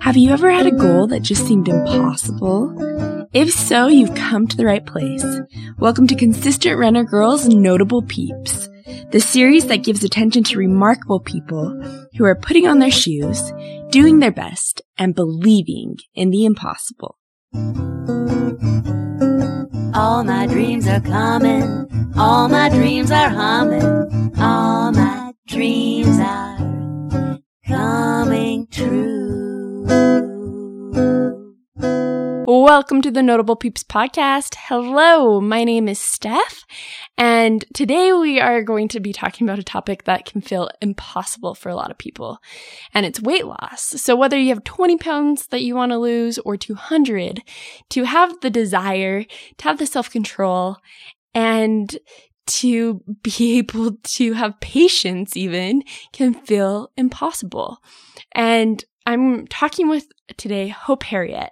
Have you ever had a goal that just seemed impossible? If so, you've come to the right place. Welcome to Consistent Runner Girls Notable Peeps, the series that gives attention to remarkable people who are putting on their shoes, doing their best, and believing in the impossible. All my dreams are coming. All my dreams are humming. All my dreams are coming true. Welcome to the Notable Peeps podcast. Hello, my name is Steph, and today we are going to be talking about a topic that can feel impossible for a lot of people, and it's weight loss. So whether you have 20 pounds that you want to lose or 200, to have the desire, to have the self-control, and to be able to have patience even can feel impossible. And I'm talking with today Hope Herriot,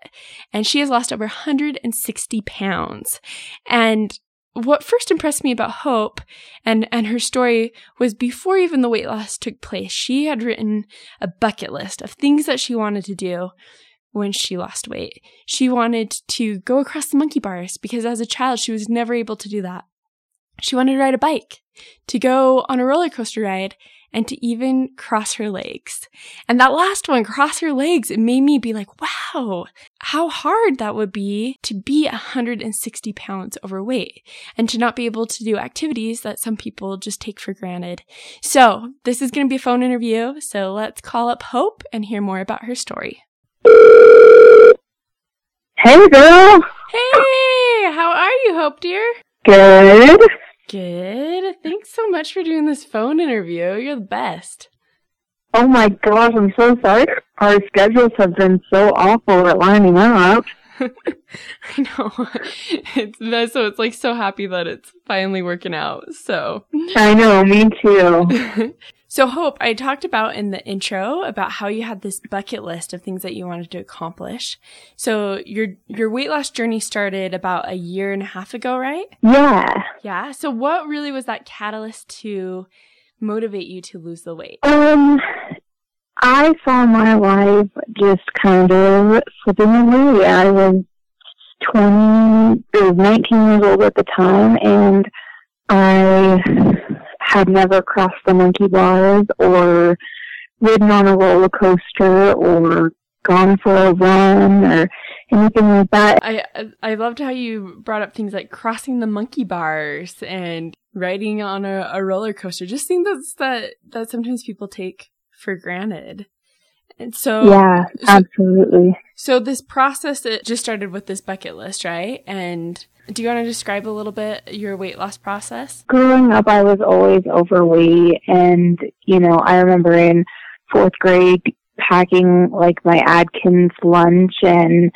and she has lost over 160 pounds. And what first impressed me about Hope and, and her story was before even the weight loss took place, she had written a bucket list of things that she wanted to do when she lost weight. She wanted to go across the monkey bars because as a child, she was never able to do that. She wanted to ride a bike, to go on a roller coaster ride, and to even cross her legs. And that last one, cross her legs, it made me be like, wow, how hard that would be to be 160 pounds overweight and to not be able to do activities that some people just take for granted. So this is going to be a phone interview. So let's call up Hope and hear more about her story. Hey, girl. Hey, how are you, Hope, dear? Good. Good. Thanks so much for doing this phone interview. You're the best. Oh my gosh, I'm so sorry. Our schedules have been so awful at lining up. I know. It's so it's like so happy that it's finally working out. So I know, me too. So Hope, I talked about in the intro about how you had this bucket list of things that you wanted to accomplish. So your your weight loss journey started about a year and a half ago, right? Yeah. Yeah. So what really was that catalyst to motivate you to lose the weight? Um, I saw my life just kind of slipping away. I was 20, or 19 years old at the time, and I had never crossed the monkey bars or ridden on a roller coaster or gone for a run or anything like that. I I loved how you brought up things like crossing the monkey bars and riding on a, a roller coaster. Just things that's that that sometimes people take for granted. And so Yeah, absolutely. So, so this process it just started with this bucket list, right? And do you want to describe a little bit your weight loss process? Growing up, I was always overweight, and you know, I remember in fourth grade packing like my Atkins lunch and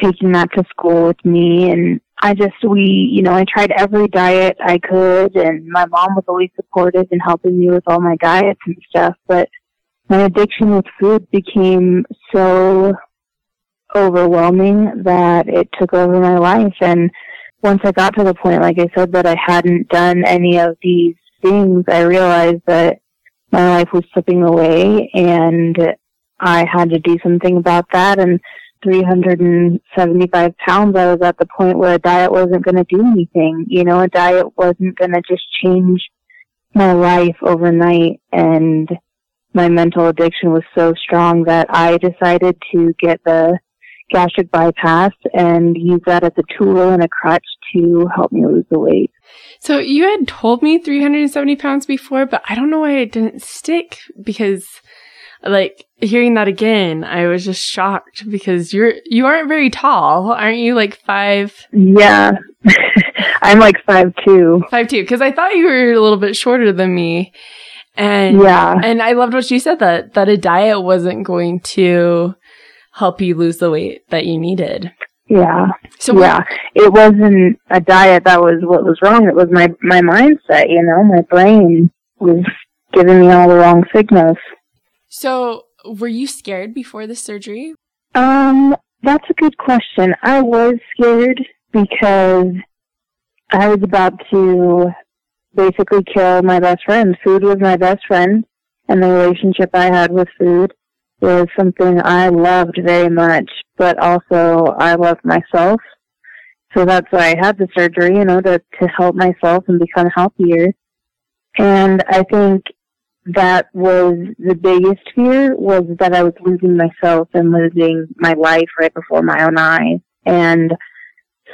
taking that to school with me. And I just, we, you know, I tried every diet I could, and my mom was always supportive in helping me with all my diets and stuff. But my addiction with food became so overwhelming that it took over my life. And once I got to the point, like I said, that I hadn't done any of these things, I realized that my life was slipping away and I had to do something about that. And 375 pounds, I was at the point where a diet wasn't going to do anything. You know, a diet wasn't going to just change my life overnight. And my mental addiction was so strong that I decided to get the gastric bypass and use that as a tool and a crutch to help me lose the weight. So you had told me 370 pounds before, but I don't know why it didn't stick because like hearing that again, I was just shocked because you're, you aren't very tall. Aren't you like five? Yeah. I'm like five two. Five two. Cause I thought you were a little bit shorter than me. And yeah. And I loved what you said that, that a diet wasn't going to help you lose the weight that you needed. Yeah. So yeah, it wasn't a diet that was what was wrong. It was my my mindset. You know, my brain was giving me all the wrong signals. So, were you scared before the surgery? Um, that's a good question. I was scared because I was about to basically kill my best friend. Food was my best friend, and the relationship I had with food was something I loved very much, but also I loved myself. So that's why I had the surgery, you know, to, to help myself and become healthier. And I think that was the biggest fear was that I was losing myself and losing my life right before my own eyes. And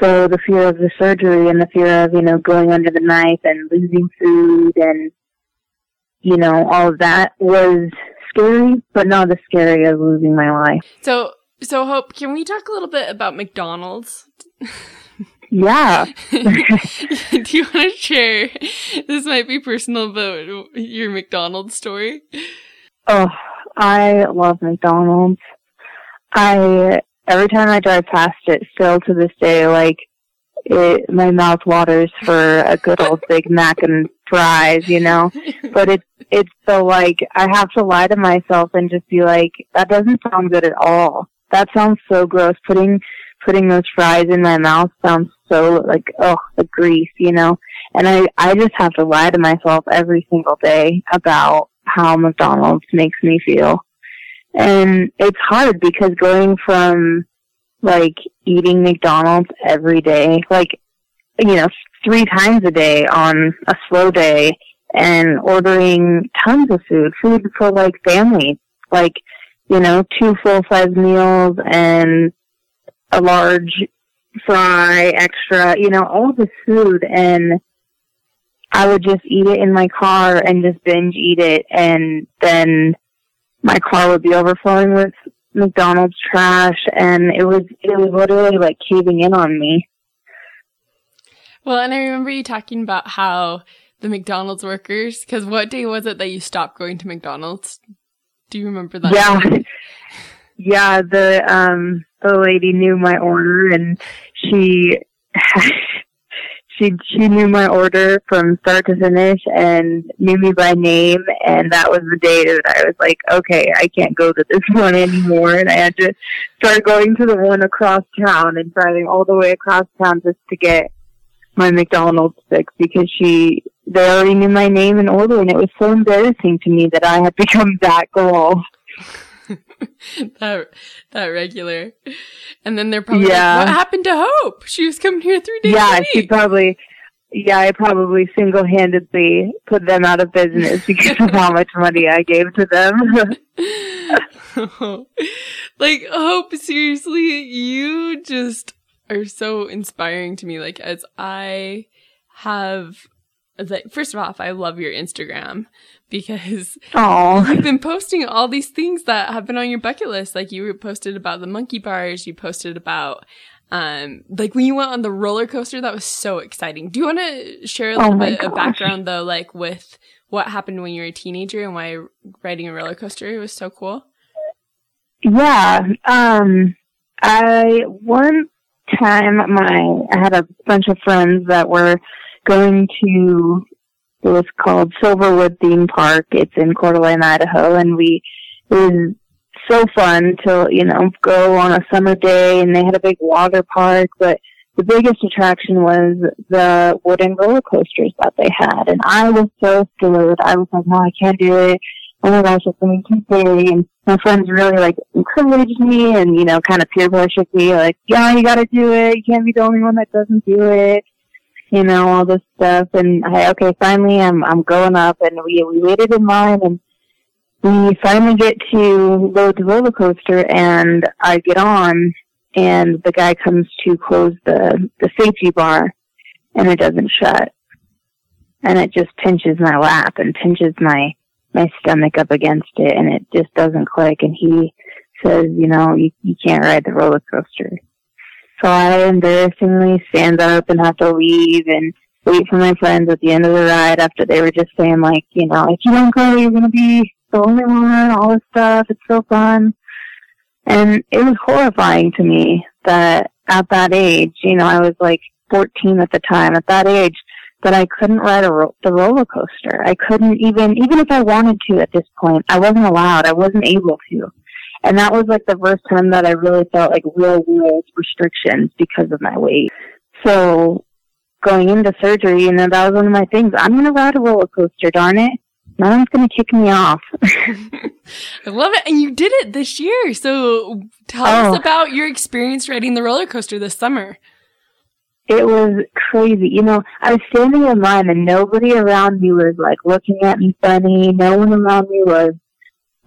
so the fear of the surgery and the fear of, you know, going under the knife and losing food and, you know, all of that was scary, but not as scary as losing my life. So, so Hope, can we talk a little bit about McDonald's? Yeah. Do you want to share? This might be personal, but your McDonald's story. Oh, I love McDonald's. I every time I drive past it, still to this day, like it, my mouth waters for a good old Big Mac and fries, you know. But it's it's so like I have to lie to myself and just be like, that doesn't sound good at all. That sounds so gross. Putting putting those fries in my mouth sounds so like oh the grease, you know. And I I just have to lie to myself every single day about how McDonald's makes me feel. And it's hard because going from like eating McDonald's every day, like you know, three times a day on a slow day and ordering tons of food, food for like family, like, you know, two full size meals and a large fry, extra, you know, all this food. And I would just eat it in my car and just binge eat it. And then my car would be overflowing with McDonald's trash and it was it was literally like caving in on me. Well, and I remember you talking about how the McDonald's workers, because what day was it that you stopped going to McDonald's? Do you remember that? Yeah. yeah, the um the lady knew my order and she she she knew my order from start to finish and knew me by name and that was the day that I was like, okay, I can't go to this one anymore and I had to start going to the one across town and driving all the way across town just to get my McDonald's fix because she they already knew my name and order and it was so embarrassing to me that I had become that girl. that that regular. And then they're probably yeah. like, what happened to Hope? She was coming here three days Yeah, she probably yeah, I probably single handedly put them out of business because of how much money I gave to them. like, Hope, seriously, you just are so inspiring to me. Like, as I have like first of all, I love your Instagram because Aww. you've been posting all these things that have been on your bucket list. Like you posted about the monkey bars, you posted about um like when you went on the roller coaster, that was so exciting. Do you want to share a little oh bit gosh. of background though, like with what happened when you were a teenager and why riding a roller coaster was so cool? Yeah. Um I one time my I had a bunch of friends that were going to it was called Silverwood Theme Park. It's in Coeur d'Alene, Idaho, and we it was so fun to you know go on a summer day, and they had a big water park, but the biggest attraction was the wooden roller coasters that they had, and I was so scared. I was like, no, I can't do it. Oh my gosh, it's going to be too. And my friends really like encouraged me and, you know, kind of peer pressured me like, yeah, you gotta do it. You can't be the only one that doesn't do it you know, all this stuff. And I, okay, finally I'm, I'm going up and we, we waited in line and we finally get to load the roller coaster and I get on and the guy comes to close the, the safety bar and it doesn't shut. And it just pinches my lap and pinches my, my stomach up against it and it just doesn't click. And he says, you know, you, you can't ride the roller coaster. So I embarrassingly stand up and have to leave and wait for my friends at the end of the ride after they were just saying like, you know, if you don't go, you're gonna be the only one, all this stuff. It's so fun. And it was horrifying to me that at that age, you know, I was like 14 at the time, at that age, that I couldn't ride a ro- the roller coaster. I couldn't even, even if I wanted to at this point, I wasn't allowed. I wasn't able to. And that was like the first time that I really felt like real world restrictions because of my weight. So going into surgery, you know, that was one of my things. I'm going to ride a roller coaster, darn it. no one's going to kick me off. I love it. And you did it this year. So tell Oh. us about your experience riding the roller coaster this summer. It was crazy. You know, I was standing in line and nobody around me was like looking at me funny. No one around me was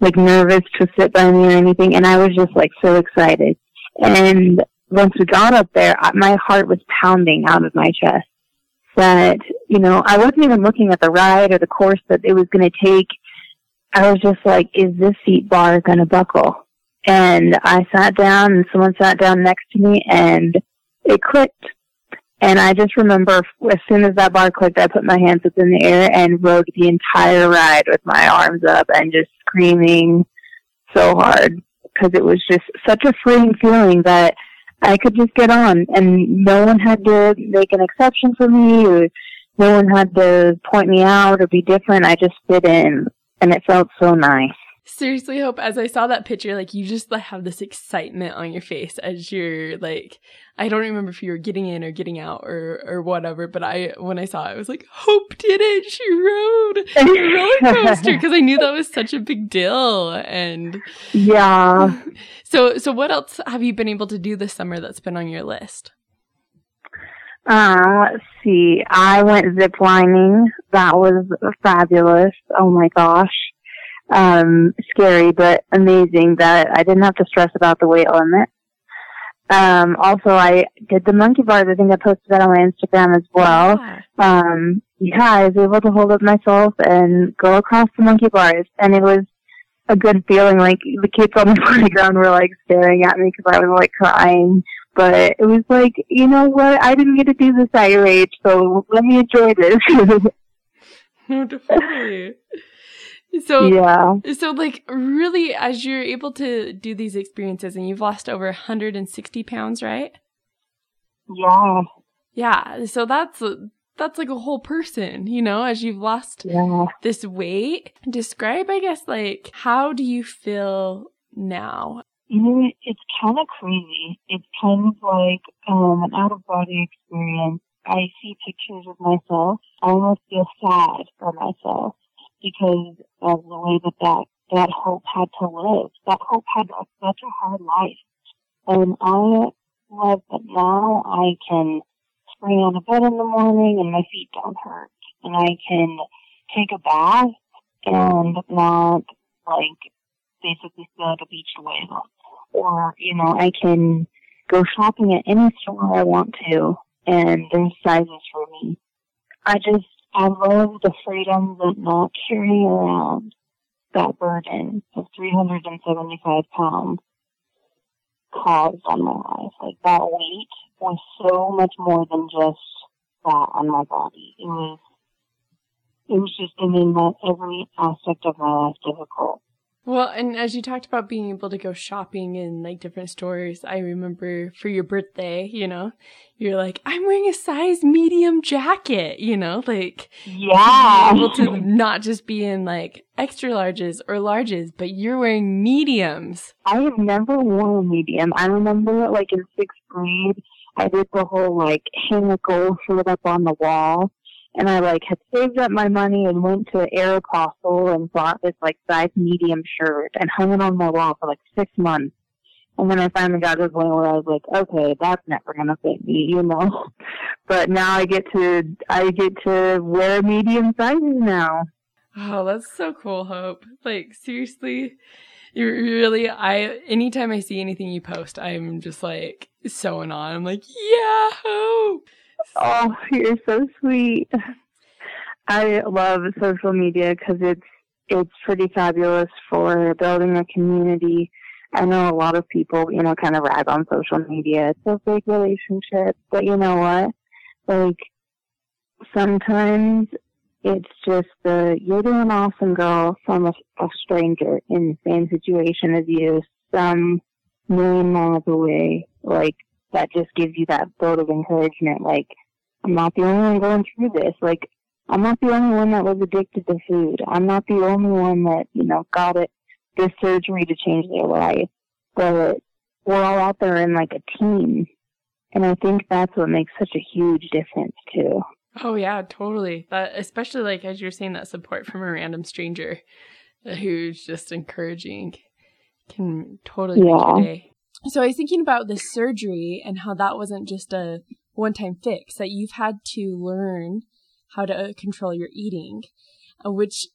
like nervous to sit by me or anything. And I was just like so excited. And once we got up there, my heart was pounding out of my chest that, you know, I wasn't even looking at the ride or the course that it was going to take. I was just like, is this seat bar going to buckle? And I sat down and someone sat down next to me and it clicked. And I just remember as soon as that bar clicked, I put my hands up in the air and rode the entire ride with my arms up and just screaming so hard because it was just such a freeing feeling that I could just get on and no one had to make an exception for me or no one had to point me out or be different. I just fit in and it felt so nice. Seriously, Hope, as I saw that picture, like you just like, have this excitement on your face as you're like, I don't remember if you were getting in or getting out or, or whatever, but I, when I saw it, I was like, Hope did it. She rode the roller coaster because I knew that was such a big deal. And Yeah. so, so what else have you been able to do this summer that's been on your list? Uh, let's see. I went zip lining. That was fabulous. Oh my gosh. Um, scary, but amazing that I didn't have to stress about the weight limit. Um, also I did the monkey bars. I think I posted that on my Instagram as well. Yeah. Um, yeah, I was able to hold up myself and go across the monkey bars and it was a good feeling. Like the kids on the playground were like staring at me because I was like crying but it was like, you know what? I didn't get to do this at your age, so let me enjoy this. No, totally. So, yeah. So, like, really, as you're able to do these experiences and you've lost over 160 pounds, right? Yeah. Yeah. So that's, that's like a whole person, you know, as you've lost Yeah. this weight. Describe, I guess, like, how do you feel now? You know, it's kind of crazy. It's kind of like um, an out of body experience. I see pictures of myself. I almost feel sad for myself because of the way that that, that hope had to live. That hope had a, such a hard life. And I love that now I can spring out of bed in the morning and my feet don't hurt. And I can take a bath and not like basically feel like a beach whale or you know I can go shopping at any store I want to, and there's sizes for me. I just I love the freedom that not carrying around that burden of 375 pounds caused on my life. Like that weight was so much more than just that on my body. It was it was just it made my every aspect of my life difficult. Well, and as you talked about being able to go shopping in like different stores, I remember for your birthday, you know, you're like, I'm wearing a size medium jacket, you know, like Yeah. able to not just be in like extra larges or larges, but you're wearing mediums. I have never worn a medium. I remember like in sixth grade, I did the whole like hang a gold shirt up on the wall. And I like had saved up my money and went to Aeropostale and bought this like size medium shirt and hung it on my wall for like six months. And then I finally got to the point where I was like, okay, that's never gonna fit me, you know. But now I get to I get to wear medium sizes now. Oh, that's so cool, Hope. Like seriously, you really I anytime I see anything you post, I'm just like so awe. I'm like, yeah, Hope. Oh, you're so sweet. I love social media because it's it's pretty fabulous for building a community. I know a lot of people, you know, kind of rag on social media. It's a fake relationship, but you know what? Like sometimes it's just the you're doing awesome, girl, from a, a stranger in the same situation as you, some million miles away. Like that just gives you that vote of encouragement. Like, I'm not the only one going through this. Like, I'm not the only one that was addicted to food. I'm not the only one that, you know, got it, this surgery to change their life. But we're all out there in like a team. And I think that's what makes such a huge difference too. Oh yeah, totally. That especially like as you're saying that support from a random stranger who's just encouraging can totally make Yeah. your day. So I was thinking about the surgery and how that wasn't just a one-time fix that you've had to learn how to control your eating, uh, which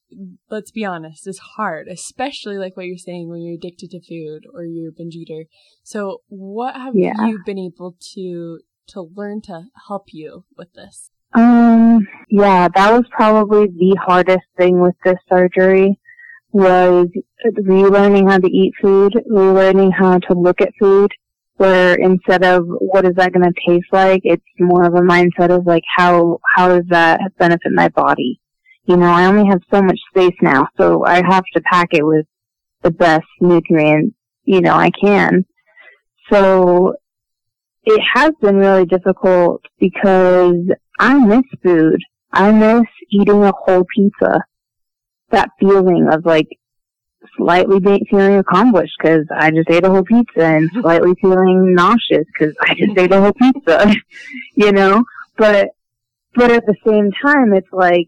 let's be honest is hard, especially like what you're saying when you're addicted to food or you're a binge eater. So what have Yeah. you been able to to learn to help you with this? Um, yeah, that was probably the hardest thing with this surgery was relearning how to eat food, relearning how to look at food, where instead of what is that going to taste like, it's more of a mindset of like how, how does that benefit my body? You know, I only have so much space now, so I have to pack it with the best nutrients, you know, I can. So it has been really difficult because I miss food. I miss eating a whole pizza. That feeling of like slightly feeling accomplished because I just ate a whole pizza and slightly feeling nauseous because I just ate a whole pizza, you know? But, but at the same time, it's like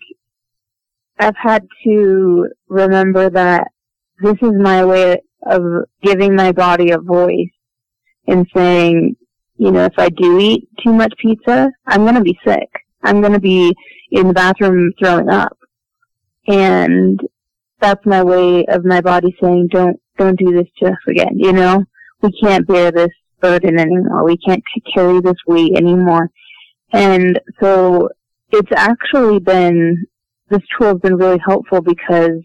I've had to remember that this is my way of giving my body a voice and saying, you know, if I do eat too much pizza, I'm going to be sick. I'm going to be in the bathroom throwing up. And that's my way of my body saying, don't, don't do this to us again. You know, we can't bear this burden anymore. We can't carry this weight anymore. And so it's actually been, this tool has been really helpful because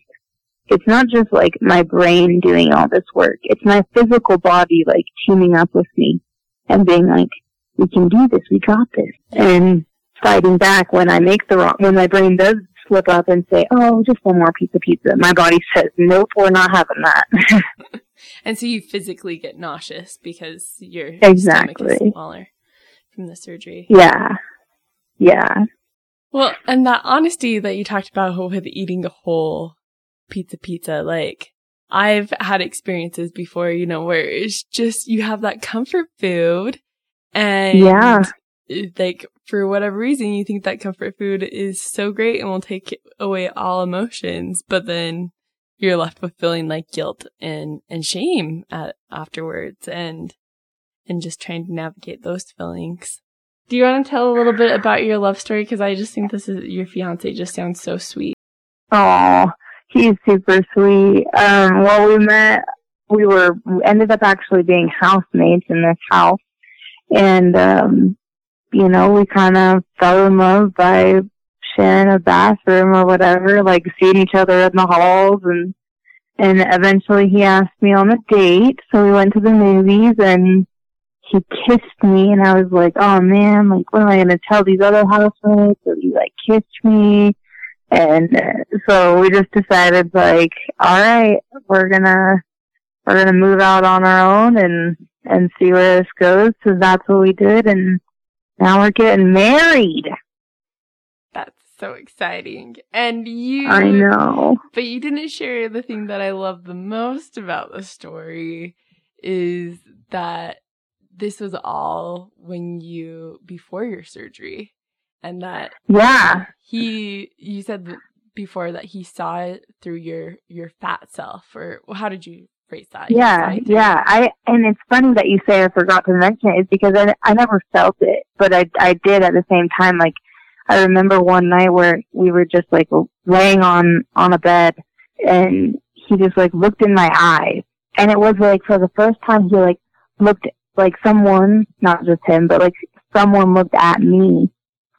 it's not just like my brain doing all this work. It's my physical body like teaming up with me and being like, we can do this, we got this. And fighting back when I make the wrong, when my brain does slip up and say, oh, just one more piece of pizza. My body says, nope, we're not having that. And so you physically get nauseous because your stomach Exactly. is smaller from the surgery. yeah. Yeah. Well, and that honesty that you talked about with eating a whole pizza pizza, like I've had experiences before, you know, where it's just you have that comfort food and Yeah. Like for whatever reason you think that comfort food is so great and will take away all emotions, but then you're left with feeling like guilt and and shame at, afterwards and and just trying to navigate those feelings. Do you want to tell a little bit about your love story? Because I just think this is your fiance just sounds so sweet. Oh, he's super sweet. Um, well, we met, we were, we ended up actually being housemates in this house. And, um, you know, we kind of fell in love by sharing a bathroom or whatever, like seeing each other in the halls and, and eventually he asked me on a date. So we went to the movies and he kissed me and I was like, oh man, like what am I going to tell these other housemates? So he like kissed me. And uh, so we just decided like, all right, we're gonna, we're gonna move out on our own and, and see where this goes. So that's what we did. And now we're getting married. That's so exciting. And you I know. But you didn't share the thing that I love the most about the story is that this was all when you before your surgery and that Yeah. he you said before that he saw it through your your fat self or how did you Yeah, yeah. I and it's funny that you say I forgot to mention it is because I I never felt it, but I I did at the same time. Like I remember one night where we were just like laying on on a bed, and he just like looked in my eyes, and it was like for the first time he like looked like someone, not just him, but like someone looked at me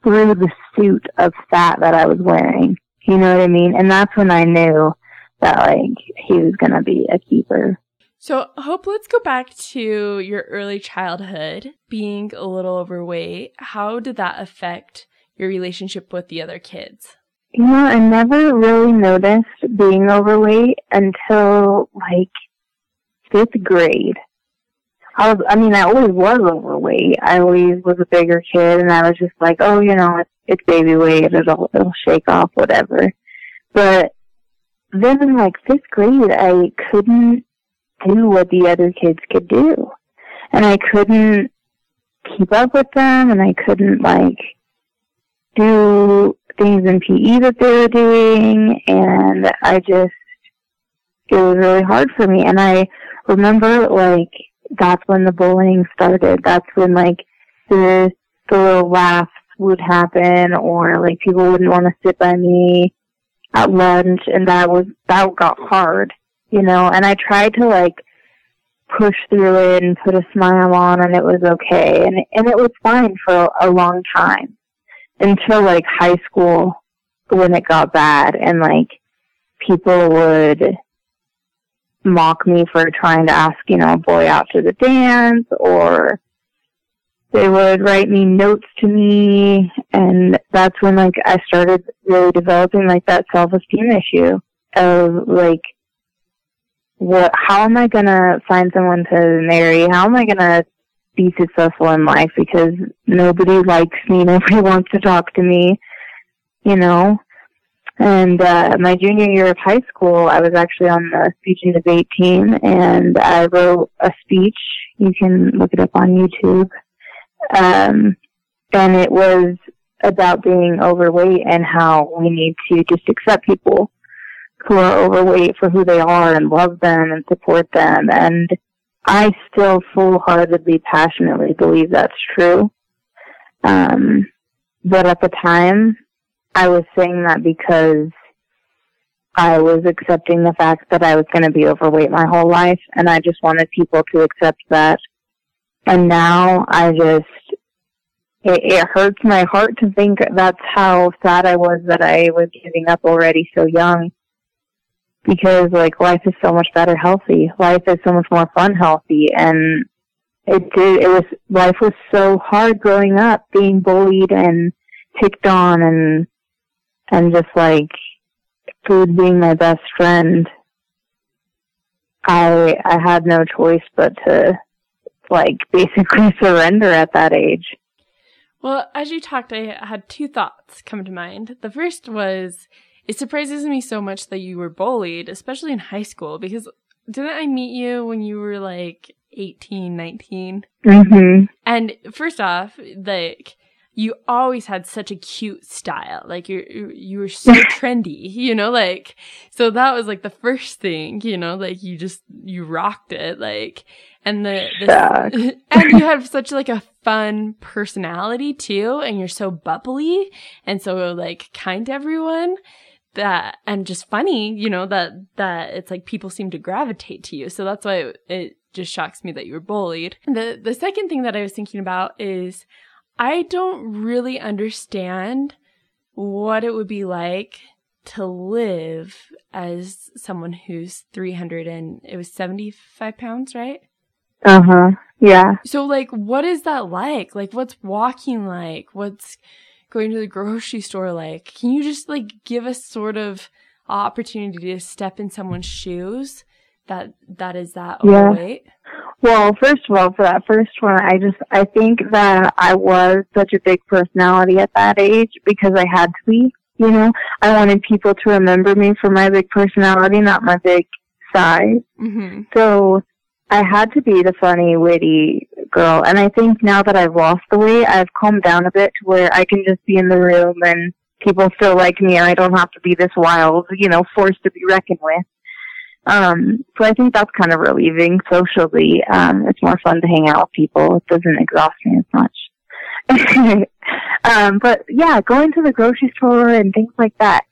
through the suit of fat that I was wearing. You know what I mean? And that's when I knew that like he was gonna be a keeper. So, Hope, let's go back to your early childhood, being a little overweight. How did that affect your relationship with the other kids? You know, I never really noticed being overweight until like fifth grade. I was, I mean, I always was overweight. I always was a bigger kid and I was just like, oh, you know, it's, it's baby weight. It'll, it'll shake off, whatever. But then in like fifth grade, I couldn't do what the other kids could do. And I couldn't keep up with them and I couldn't like, do things in PE that they were doing and I just, it was really hard for me. And I remember like, that's when the bullying started. That's when like the, the little laughs would happen or like people wouldn't want to sit by me at lunch and that was, that got hard, you know, and I tried to like push through it and put a smile on and it was okay and, and it was fine for a long time until like high school when it got bad and like people would mock me for trying to ask, you know, a boy out to the dance or they would write me notes to me and that's when like I started really developing like that self-esteem issue of like what how am I gonna find someone to marry? How am I gonna be successful in life because nobody likes me, nobody wants to talk to me, you know. And uh, my junior year of high school, I was actually on the speech and debate team, and I wrote a speech. You can look it up on YouTube. Um, and it was about being overweight and how we need to just accept people who are overweight for who they are and love them and support them. And I still full-heartedly, passionately believe that's true. Um, but at the time, I was saying that because I was accepting the fact that I was going to be overweight my whole life, and I just wanted people to accept that. And now I just, it, it hurts my heart to think that's how sad I was that I was giving up already so young because like life is so much better healthy. Life is so much more fun healthy and it did it was life was so hard growing up being bullied and picked on and and just like food being my best friend. I I had no choice but to like basically surrender at that age. Well, as you talked, I had two thoughts come to mind. The first was it surprises me so much that you were bullied, especially in high school, because didn't I meet you when you were like 18, 19? Mm-hmm. And first off, like, you always had such a cute style. Like you you were so trendy, you know, like so that was like the first thing, you know, like you just you rocked it like and the, the and you have such like a fun personality too and you're so bubbly and so like kind to everyone that and just funny, you know, that that it's like people seem to gravitate to you. So that's why it, it just shocks me that you were bullied. The the second thing that I was thinking about is I don't really understand what it would be like to live as someone who's 300 and it was 75 pounds, right? Uh huh. Yeah. So like, what is that like? Like, what's walking like? What's going to the grocery store like? Can you just like give us sort of opportunity to step in someone's shoes that that is that Yeah. overweight? Well, first of all, for that first one, I just I think that I was such a big personality at that age because I had to be. You know, I wanted people to remember me for my big personality, not my big size. Mm-hmm. So I had to be the funny, witty girl. And I think now that I've lost the weight, I've calmed down a bit to where I can just be in the room and people still like me and I don't have to be this wild, you know, force to be reckoned with. Um, so I think that's kind of relieving socially. Um, it's more fun to hang out with people. It doesn't exhaust me as much. um, but yeah, going to the grocery store and things like that.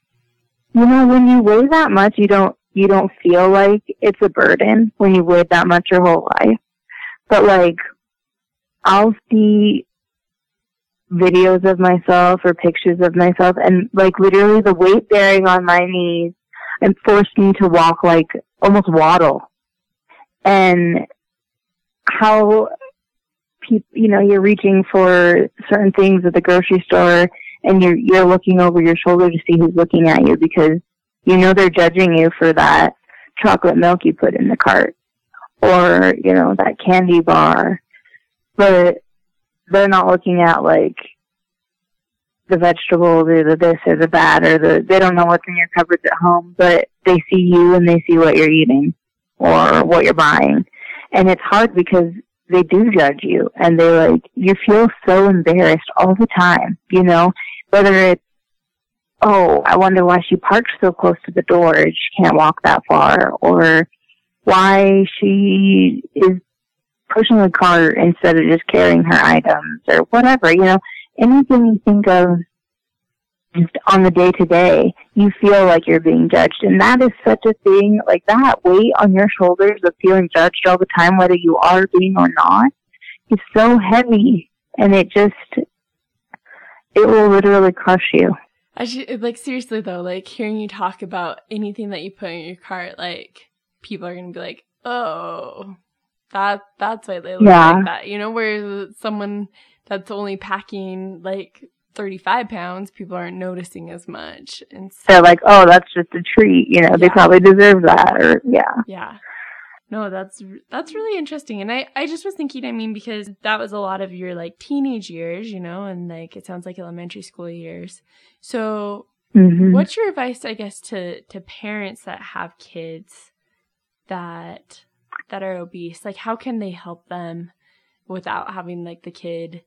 You know, when you weigh that much, you don't, you don't feel like it's a burden when you weighed that much your whole life. But like, I'll see videos of myself or pictures of myself and like literally the weight bearing on my knees and forced me to walk like almost waddle. And how people, you know, you're reaching for certain things at the grocery store and you're, you're looking over your shoulder to see who's looking at you because you know they're judging you for that chocolate milk you put in the cart or, you know, that candy bar. But they're not looking at like the vegetables or the this or the that or the they don't know what's in your cupboards at home, but they see you and they see what you're eating or what you're buying. And it's hard because they do judge you and they like you feel so embarrassed all the time, you know? whether it's, oh, I wonder why she parked so close to the door. She can't walk that far or why she is pushing the cart instead of just carrying her items or whatever, you know, anything you think of just on the day to day, you feel like you're being judged. And that is such a thing, like that weight on your shoulders of feeling judged all the time, whether you are being or not, is so heavy. And it just, it will literally crush you. I should, like seriously though, like hearing you talk about anything that you put in your cart, like people are gonna be like, oh, that that's why they look Yeah. like that, you know. Whereas someone that's only packing like thirty five pounds, people aren't noticing as much, and so They're like, oh, that's just a treat, you know, they probably deserve that, or, yeah. Yeah. No, that's that's really interesting. And I I just was thinking, I mean, because that was a lot of your like teenage years, you know, and like it sounds like elementary school years. So, hmm what's your advice, I guess, to to parents that have kids that that are obese? Like how can they help them without having like the kid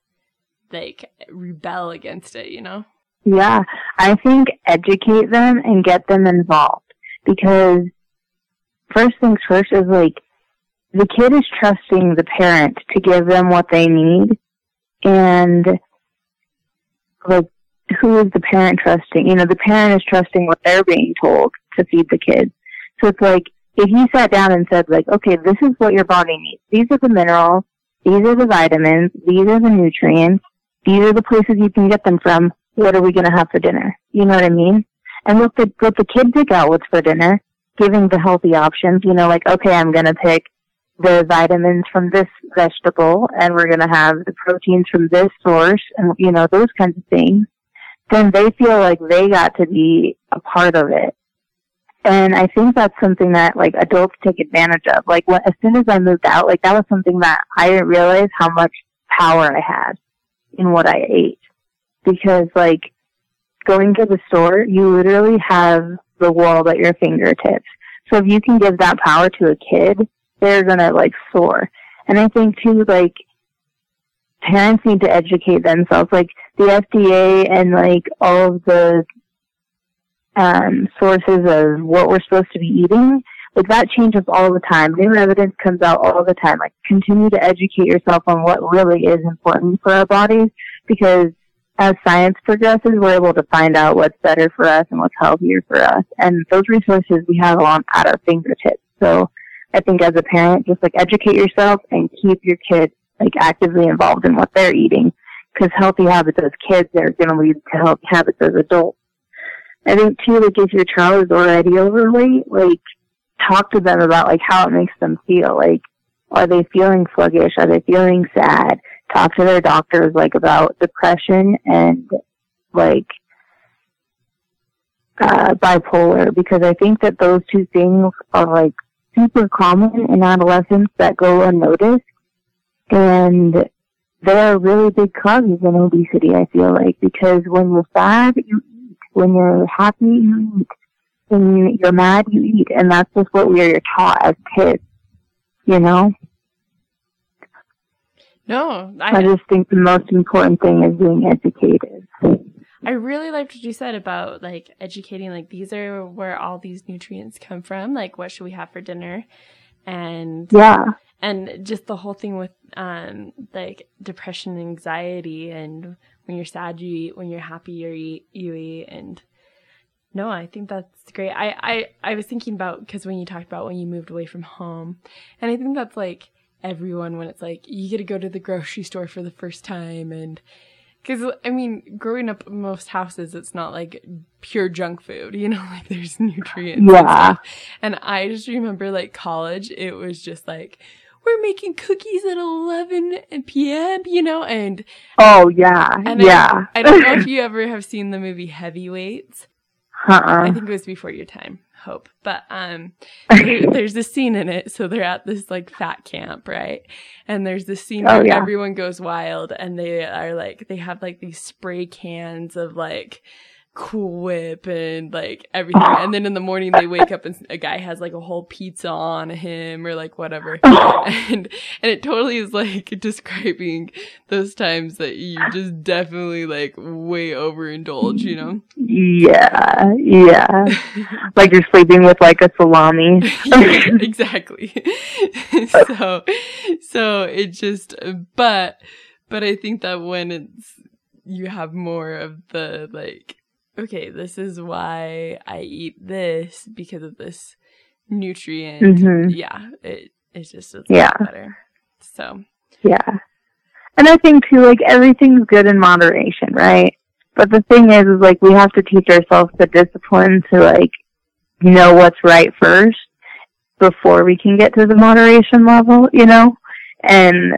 like rebel against it, you know? Yeah, I think educate them and get them involved because first things first is like the kid is trusting the parent to give them what they need and like who is the parent trusting? You know, the parent is trusting what they're being told to feed the kid. So it's like if you sat down and said like, okay, this is what your body needs. These are the minerals, these are the vitamins, these are the nutrients, these are the places you can get them from. What are we going to have for dinner? You know what I mean? And let the, let the kid pick out what's for dinner, giving the healthy options, you know, like, okay, I'm going to pick the vitamins from this vegetable and we're going to have the proteins from this source and, you know, those kinds of things. Then they feel like they got to be a part of it. And I think that's something that like adults take advantage of. Like when, as soon as I moved out, like that was something that I didn't realize how much power I had in what I ate. Because like going to the store, you literally have the world at your fingertips. So if you can give that power to a kid, they're gonna like soar. And I think too, like parents need to educate themselves. Like the FDA and like all of the um, sources of what we're supposed to be eating, like that changes all the time. New evidence comes out all the time. Like continue to educate yourself on what really is important for our bodies because as science progresses, we're able to find out what's better for us and what's healthier for us. And those resources we have on at our fingertips. So I think as a parent, just like educate yourself and keep your kids like actively involved in what they're eating. Because healthy habits as kids are going to lead to healthy habits as adults. I think too, like if your child is already overweight, like talk to them about like how it makes them feel. Like, are they feeling sluggish? Are they feeling sad? Talk to their doctors like about depression and like uh, bipolar because I think that those two things are like super common in adolescence that go unnoticed and they are really big causes in obesity, I feel like, because when you're sad, you eat. When you're happy, you eat. When you- you're mad, you eat. And that's just what we are taught as kids, you know? No, I I just think the most important thing is being educated. I really liked what you said about like educating like these are where all these nutrients come from, like what should we have for dinner? And Yeah. and just the whole thing with um like depression and anxiety and when you're sad you eat when you're happy you eat you eat and no i think that's great i i, I was thinking about because when you talked about when you moved away from home and i think that's like everyone when it's like you get to go to the grocery store for the first time and because i mean growing up in most houses it's not like pure junk food you know like there's nutrients and Yeah. stuff. and i just remember like college it was just like we're making cookies at 11 p.m., you know, and Oh, yeah. And yeah. I don't know if you ever have seen the movie Heavyweights. Uh-uh. I uh-uh. think it was before your time, hope. But um there's a scene in it, so they're at this like fat camp, right? And there's this scene Oh, where yeah. everyone goes wild and they are like they have like these spray cans of like cool whip and like everything. And then in the morning they wake up and a guy has like a whole pizza on him or like whatever. And and it totally is like describing those times that you just definitely like way overindulge, you know? Yeah, yeah. like you're sleeping with like a salami. Yeah, exactly. so so it just but but I think that when it's you have more of the like okay, this is why I eat this because of this nutrient. Mhm. Yeah, it it's just it's Yeah. better. So Yeah. And I think too, like everything's good in moderation, right? But the thing is, is like we have to teach ourselves the discipline to like know what's right first before we can get to the moderation level, you know? And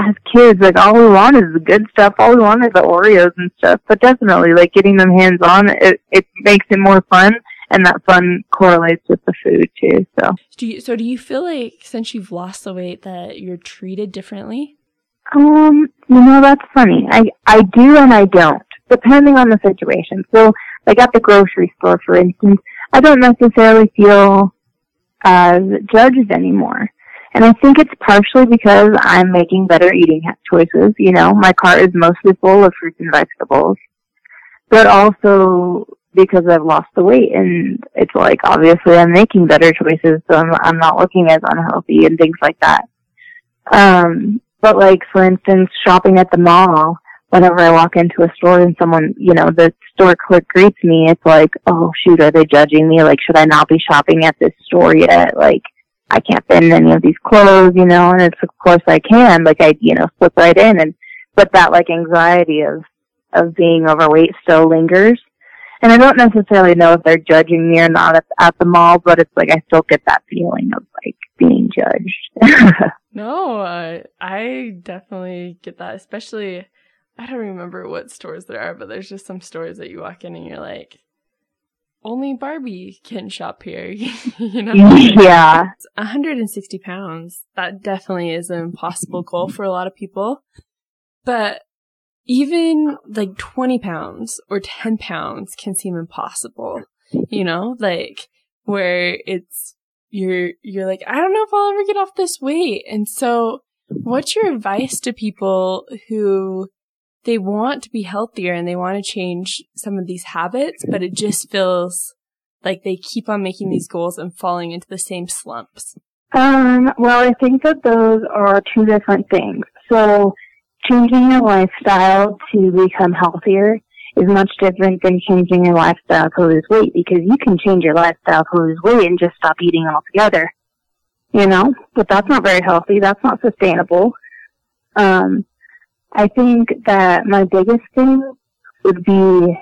as kids, like all we want is the good stuff. All we want is the Oreos and stuff. But definitely, like getting them hands on, it it makes it more fun, and that fun correlates with the food too. So. do you so do you feel like since you've lost the weight that you're treated differently? Um, you know, that's funny. I, I do and I don't, depending on the situation. So, like at the grocery store, for instance, I don't necessarily feel as judged anymore. And I think it's partially because I'm making better eating choices. You know, my cart is mostly full of fruits and vegetables, but also because I've lost the weight and it's like obviously I'm making better choices, so I'm, I'm not looking as unhealthy and things like that. Um, but like, for instance, shopping at the mall, whenever I walk into a store and someone, you know, the store clerk greets me, it's like, oh shoot, are they judging me? Like, should I not be shopping at this store yet? Like, I can't fit in any of these clothes, you know, and it's of course I can, like I, you know, slip right in and, but that like anxiety of, of being overweight still lingers. And I don't necessarily know if they're judging me or not at, at the mall, but it's like I still get that feeling of like being judged. No, uh, I definitely get that. Especially, I don't remember what stores there are, but there's just some stores that you walk in and you're like, only Barbie can shop here. you know, yeah. 160 pounds. That definitely is an impossible goal for a lot of people. But even like 20 pounds or 10 pounds can seem impossible. You know, like where it's you're you're like I don't know if I'll ever get off this weight. And so what's your advice to people who they want to be healthier and they want to change some of these habits, but it just feels like they keep on making these goals and falling into the same slumps. Um, well, I think that those are two different things. So, changing your lifestyle to become healthier is much different than changing your lifestyle to lose weight because you can change your lifestyle to lose weight and just stop eating altogether. You know? But that's not very healthy. That's not sustainable. Um, I think that my biggest thing would be, you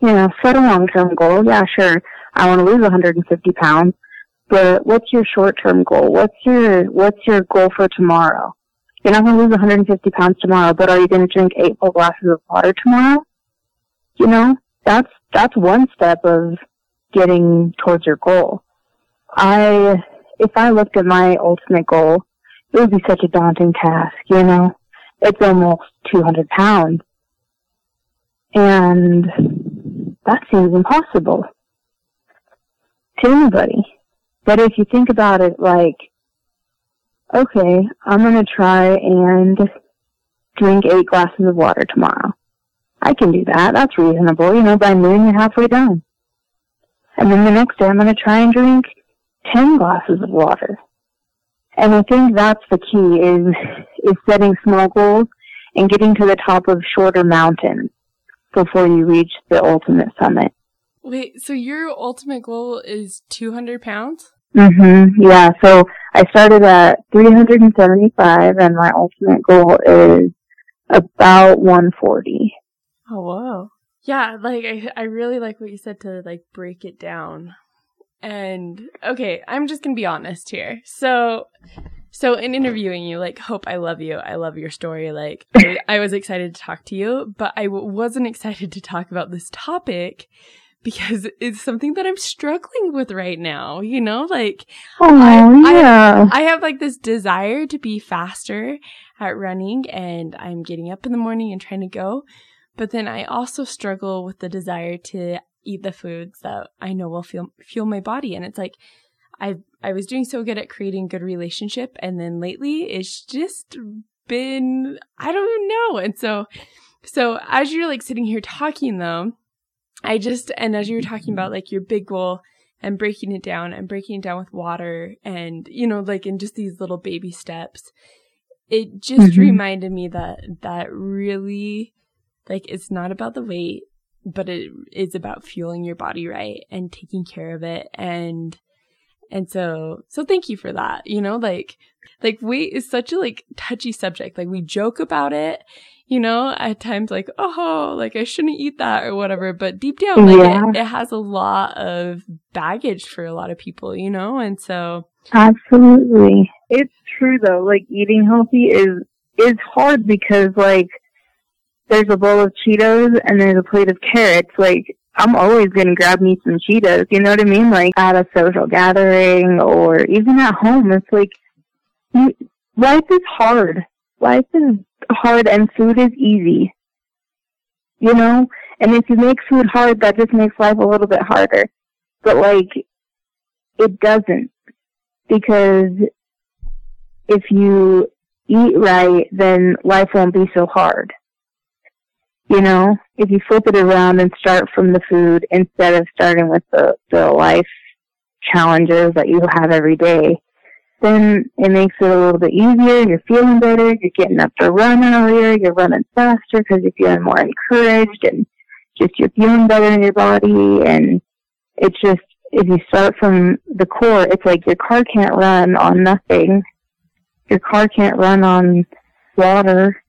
know, set a long-term goal. Yeah, sure. I want to lose 150 pounds but what's your short term goal? What's your what's your goal for tomorrow? You're not going to lose 150 pounds tomorrow, but are you going to drink eight full glasses of water tomorrow? You know, that's that's one step of getting towards your goal. I if I looked at my ultimate goal, it would be such a daunting task. You know, it's almost 200 pounds, and that seems impossible to anybody. But if you think about it like, okay, I'm going to try and drink eight glasses of water tomorrow. I can do that. That's reasonable. You know, by noon you're halfway done. And then the next day I'm going to try and drink 10 glasses of water. And I think that's the key is, is setting small goals and getting to the top of shorter mountains before you reach the ultimate summit. Wait, so your ultimate goal is 200 pounds? Mm-hmm. Yeah. So I started at 375 and my ultimate goal is about 140. Oh, wow. Yeah, like, I, I really like what you said to, like, break it down. And, okay, I'm just gonna be honest here. So, so in interviewing you, like, Hope, I love you. I love your story. Like, I, I was excited to talk to you, but I w- wasn't excited to talk about this topic because it's something that I'm struggling with right now, you know? Like, Oh, I- yeah. I have like this desire to be faster at running and I'm getting up in the morning and trying to go. But then I also struggle with the desire to eat the foods that I know will feel, fuel my body. And it's like, I I was doing so good at creating good relationship and then lately it's just been I don't know. And so so as you're like sitting here talking though, I just and as you were talking about like your big goal and breaking it down and breaking it down with water and you know like in just these little baby steps, it just mm-hmm. reminded me that that really like it's not about the weight, but it is about fueling your body right and taking care of it and and so, so thank you for that. You know, like, like weight is such a like touchy subject. Like we joke about it, you know, at times like, oh, like I shouldn't eat that or whatever. But deep down, like yeah. it, it has a lot of baggage for a lot of people, you know? And so. Absolutely. It's true though. Like eating healthy is, is hard because like, there's a bowl of Cheetos and there's a plate of carrots. Like, I'm always gonna grab me some Cheetos, you know what I mean? Like at a social gathering or even at home. It's like, you, life is hard. Life is hard and food is easy. You know? And if you make food hard, that just makes life a little bit harder. But like, it doesn't. Because if you eat right, then life won't be so hard. You know, if you flip it around and start from the food instead of starting with the, the life challenges that you have every day, then it makes it a little bit easier. You're feeling better. You're getting up to run earlier. You're running faster because you're feeling more encouraged and just you're feeling better in your body. And it's just, if you start from the core, it's like your car can't run on nothing. Your car can't run on water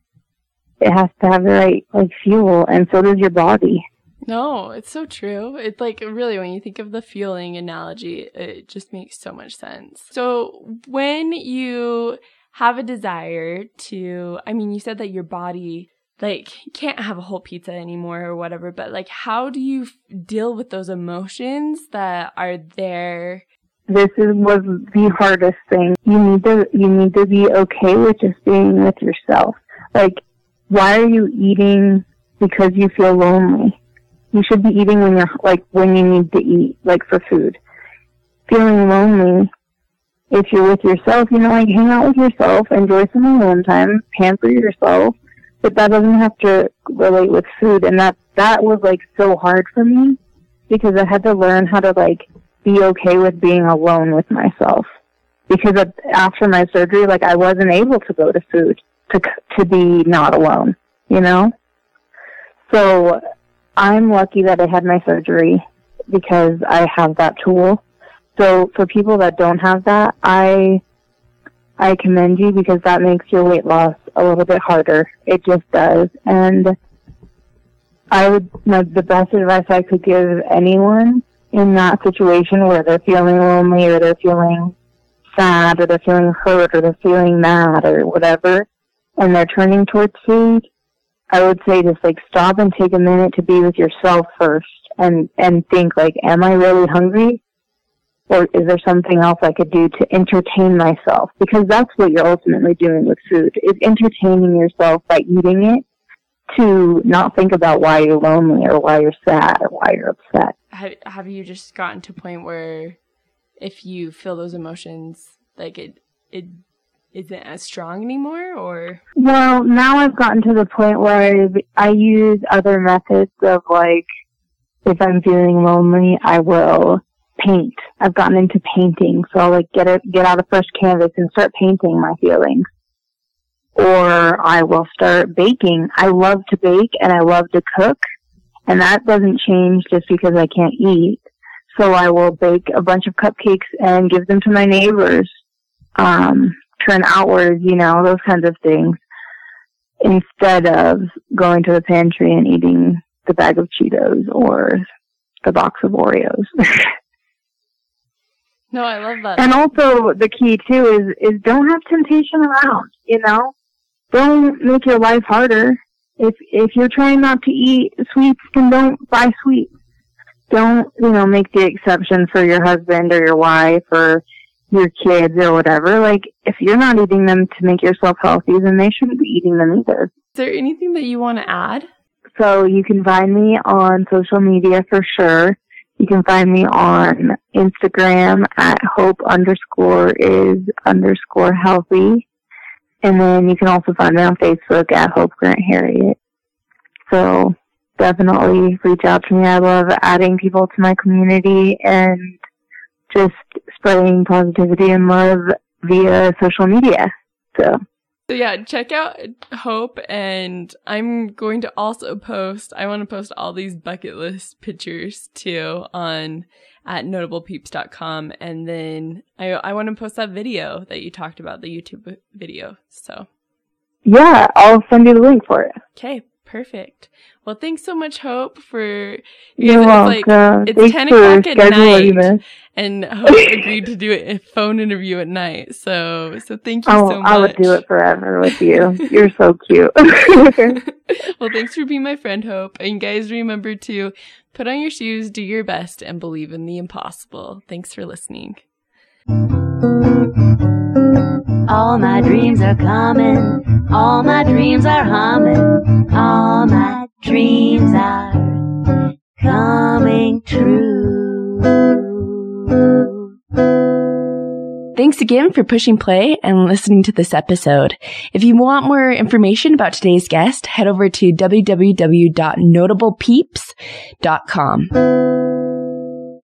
it has to have the right like fuel and so does your body. No it's so true. It's like really when you think of the fueling analogy it just makes so much sense. So when you have a desire to i mean you said that your body like can't have a whole pizza anymore or whatever but like how do you f- deal with those emotions that are there? This is was the hardest thing. You need to you need to be okay with just being with yourself. Like why are you eating because you feel lonely? You should be eating when you're like when you need to eat, like for food. Feeling lonely, if you're with yourself, you know, like hang out with yourself, enjoy some alone time, pamper yourself. But that doesn't have to relate with food, and that that was like so hard for me because I had to learn how to like be okay with being alone with myself. Because after my surgery, like I wasn't able to go to food to to be not alone, you know. So I'm lucky that I had my surgery because I have that tool. So for people that don't have that, I I commend you because that makes your weight loss a little bit harder. It just does. And I would my, the best advice I could give anyone in that situation where they're feeling lonely or they're feeling sad or they're feeling hurt or they're feeling mad or whatever and they're turning towards food, I would say just like stop and take a minute to be with yourself first and, and think like, am I really hungry? Or is there something else I could do to entertain myself? Because that's what you're ultimately doing with food, is entertaining yourself by eating it to not think about why you're lonely or why you're sad or why you're upset. Have, have you just gotten to a point where if you feel those emotions, like it, it isn't as strong anymore or? Well now i've gotten to the point where i, I use other methods of like if i'm feeling lonely i will paint. I've gotten into painting so i'll like get it get out a fresh canvas and start painting my feelings. Or i will start baking. I love to bake and i love to cook and that doesn't change just because i can't eat. So i will bake a bunch of cupcakes and give them to my neighbors. Um turn outwards, you know, those kinds of things, instead of going to the pantry and eating the bag of Cheetos or the box of Oreos. no, I love that. And also the key too is, is don't have temptation around, you know? Don't make your life harder. If, if you're trying not to eat sweets, then don't buy sweets. Don't, you know, make the exception for your husband or your wife or your kids or whatever, like if you're not eating them to make yourself healthy, then they shouldn't be eating them either. Is there anything that you want to add? So you can find me on social media for sure. You can find me on Instagram at hope underscore is underscore healthy. And then you can also find me on Facebook at Hope Grant Herriot. So definitely reach out to me. I love adding people to my community and just spreading positivity and love via social media. So so yeah, check out Hope and I'm going to also post I want to post all these bucket list pictures too on at notablepeeps.com and then I I want to post that video that you talked about, the YouTube video. So Yeah, I'll send you the link for it. Okay, perfect. Well, thanks so much, Hope, for You're welcome. Like, it's thanks ten o'clock at night, this. and Hope agreed to do a phone interview at night. So, so thank you oh, so much. I would do it forever with you. You're so cute. well, thanks for being my friend, Hope. And guys, remember to put on your shoes, do your best, and believe in the impossible. Thanks for listening. All my dreams are coming. All my dreams are humming. All my dreams are coming true. Thanks again for pushing play and listening to this episode. If you want more information about today's guest, head over to www.notablepeeps.com.